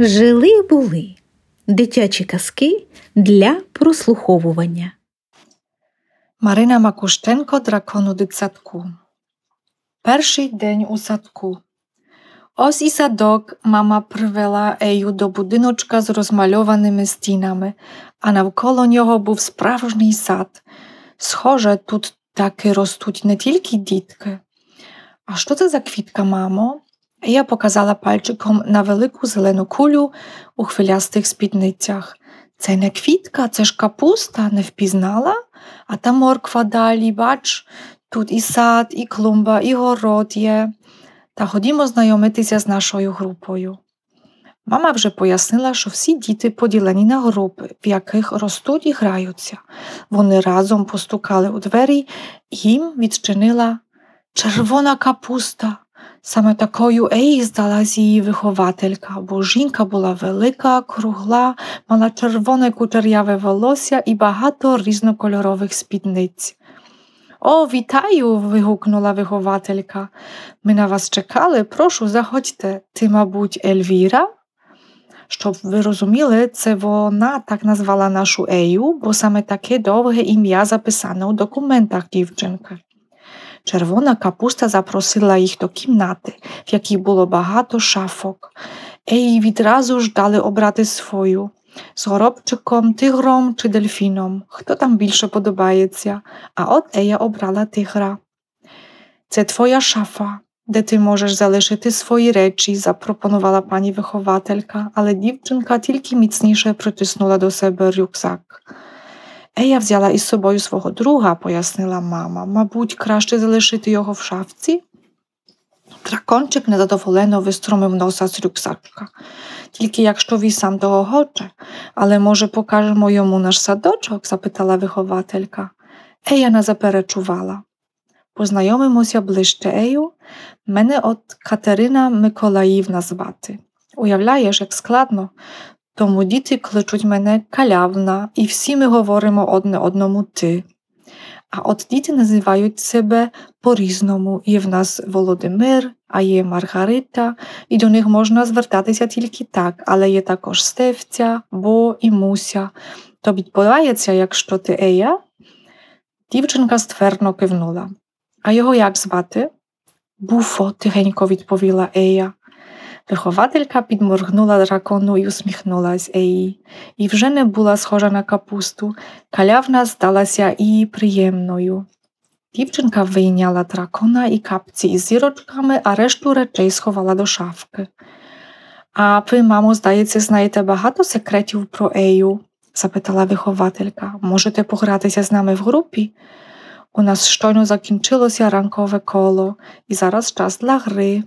Жили були дитячі казки для прослуховування. Марина Макуштенко Дракону дитсадку. Перший день у садку. Ось і садок мама привела Ею до будиночка з розмальованими стінами, а навколо нього був справжній сад. Схоже, тут таки ростуть не тільки дітки. А що це за квітка, мамо? Я показала пальчиком на велику зелену кулю у хвилястих спідницях. Це не квітка, це ж капуста, не впізнала, а та морква далі, бач, тут і сад, і клумба, і город є. Та ходімо знайомитися з нашою групою. Мама вже пояснила, що всі діти поділені на групи, в яких ростуть і граються. Вони разом постукали у двері, їм відчинила червона капуста. Саме такою Еї здалась її вихователька, бо жінка була велика, кругла, мала червоне кучеряве волосся і багато різнокольорових спідниць. О, вітаю. вигукнула вихователька. Ми на вас чекали, прошу, заходьте. Ти, мабуть, Ельвіра? Щоб ви розуміли, це вона так назвала нашу Ею, бо саме таке довге ім'я записане у документах дівчинки. Червона капуста запросила їх до кімнати, в якій було багато шафок. Ей відразу ж дали обрати свою з горобчиком, тигром чи дельфіном, хто там більше подобається, а от Ея обрала тигра. Це твоя шафа, де ти можеш залишити свої речі, запропонувала пані вихователька, але дівчинка тільки міцніше притиснула до себе рюкзак. Ея взяла із собою свого друга, пояснила мама. Мабуть, краще залишити його в шафці. Дракончик незадоволено вистромив носа з рюкзачка. Тільки якщо він сам того хоче, але, може, покажемо йому наш садочок? запитала вихователька. Ея не заперечувала. Познайомимося ближче Ею. Мене от Катерина Миколаївна звати. Уявляєш, як складно, тому діти кличуть мене калявна, і всі ми говоримо одне одному ти. А от діти називають себе по-різному. Є в нас Володимир, а є Маргарита, і до них можна звертатися тільки так, але є також Стевця, Бо і Муся. Тобі подобається, якщо ти Ея? Дівчинка ствердно кивнула. А його як звати? Буфо, тихенько відповіла Ея. Вихователька підморгнула дракону і усміхнулась Еї, і вже не була схожа на капусту, калявна здалася їй приємною. Дівчинка вийняла дракона і капці із зірочками, а решту речей сховала до шафки. А ви, мамо, здається, знаєте багато секретів про Ею? запитала вихователька. Можете погратися з нами в групі? У нас щойно закінчилося ранкове коло, і зараз час для гри.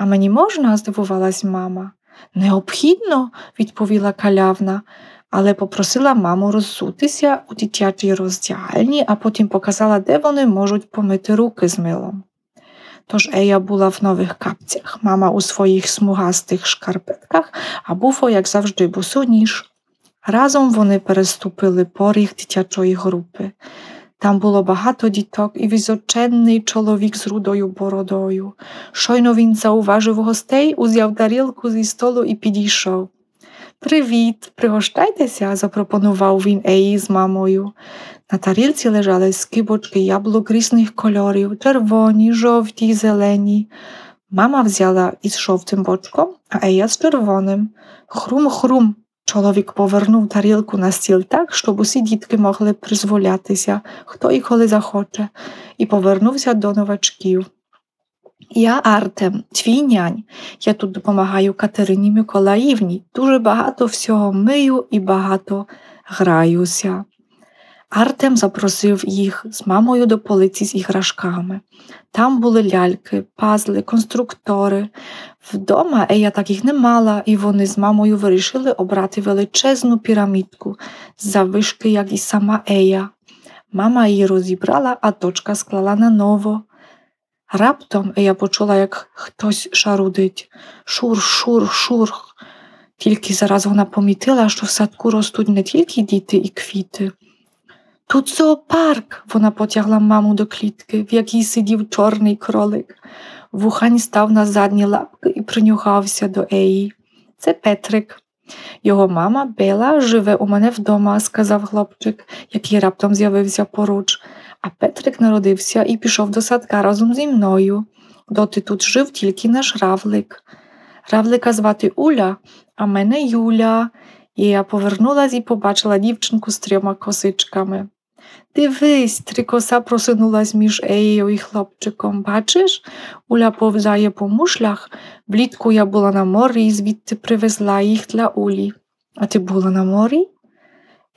А мені можна? здивувалась мама. Необхідно, відповіла калявна, але попросила маму розсутися у дитячій роздягальні, а потім показала, де вони можуть помити руки з милом. Тож Ея була в нових капцях, мама у своїх смугастих шкарпетках, а буфо, як завжди, босоніж. Разом вони переступили поріг дитячої групи. Там було багато діток і височенний чоловік з рудою бородою. Щойно він зауважив гостей, узяв тарілку зі столу і підійшов. Привіт, пригощайтеся, запропонував він Еї з мамою. На тарілці лежали скибочки яблук різних кольорів червоні, жовті, зелені. Мама взяла із жовтим бочком, а Ея з червоним. Хрум-хрум, Чоловік повернув тарілку на стіл так, щоб усі дітки могли призволятися, хто і коли захоче, і повернувся до новачків. Я Артем, твій нянь. Я тут допомагаю Катерині Миколаївні, дуже багато всього мию і багато граюся. Артем запросив їх з мамою до полиці з іграшками. Там були ляльки, пазли, конструктори. Вдома Ея таких не мала, і вони з мамою вирішили обрати величезну пірамідку завишки, як і сама Ея. Мама її розібрала, а дочка склала на ново. Раптом Ея почула, як хтось шарудить шур, шур, шур. Тільки зараз вона помітила, що в садку ростуть не тільки діти і квіти. Тут зоопарк. Вона потягла маму до клітки, в якій сидів чорний кролик. Вухань став на задні лапки і принюхався до Еї. Це Петрик. Його мама Бела живе у мене вдома, сказав хлопчик, який раптом з'явився поруч. А Петрик народився і пішов до садка разом зі мною. Доти тут жив тільки наш равлик. Равлика звати Уля, а мене Юля. І я повернулась і побачила дівчинку з трьома косичками. Дивись, трикоса просунулась між Еєю і хлопчиком. Бачиш, Уля повзає по мушлях. Влітку я була на морі і звідти привезла їх для Улі. А ти була на морі?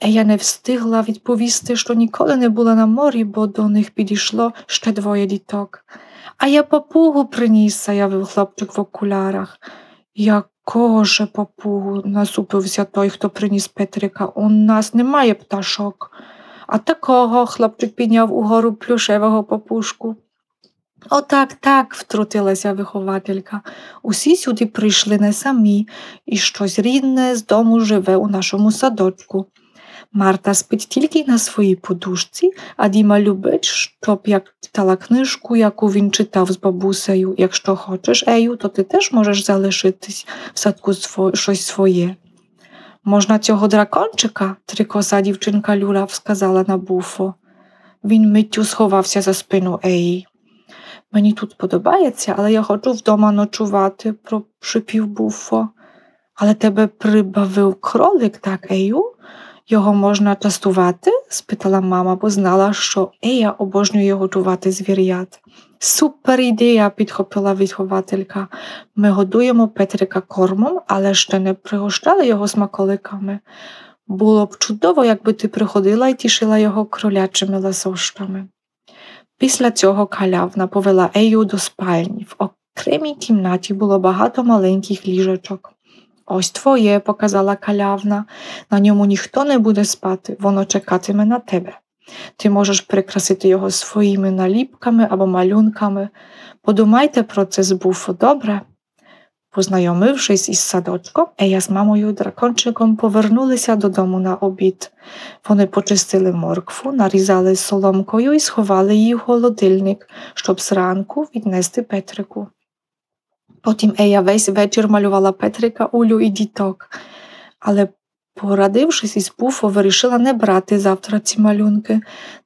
Ея не встигла відповісти, що ніколи не була на морі, бо до них підійшло ще двоє діток. А я папугу приніс, заявив хлопчик в окулярах. Якого же папугу? насупився той, хто приніс Петрика. У нас немає пташок. А такого хлопчик підняв угору плюшевого папушку. Отак, так, втрутилася вихователька. Усі сюди прийшли не самі, і щось рідне з дому живе у нашому садочку. Марта спить тільки на своїй подушці, а Діма любить, щоб як читала книжку, яку він читав з бабусею. Якщо хочеш, Ею, то ти теж можеш залишитись в садку щось своє. Можна цього дракончика, трикоса дівчинка Люра вказала на буфо. Він миттю сховався за спину Еї. Мені тут подобається, але я хочу вдома ночувати, прошипів буфо. Але тебе прибавив кролик, так, Ею? Його можна частувати? спитала мама, бо знала, що Ея обожнює готувати звір'ят. Супер ідея, підхопила вихователька. Ми годуємо Петрика кормом, але ще не пригощали його смаколиками. Було б чудово, якби ти приходила і тішила його кролячими ласощами. Після цього калявна повела Ею до спальні. В окремій кімнаті було багато маленьких ліжечок. Ось твоє, показала калявна, на ньому ніхто не буде спати, воно чекатиме на тебе. Ти можеш прикрасити його своїми наліпками або малюнками. Подумайте про це з буфо, добре? Познайомившись із садочком, Ея з мамою дракончиком повернулися додому на обід. Вони почистили моркву, нарізали соломкою і сховали її в холодильник, щоб зранку віднести Петрику. Потім Ея весь вечір малювала Петрика, Улю і діток, але, порадившись із Пуфо, вирішила не брати завтра ці малюнки.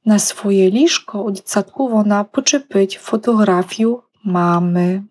На своє ліжко у дитсадку вона почепить фотографію мами.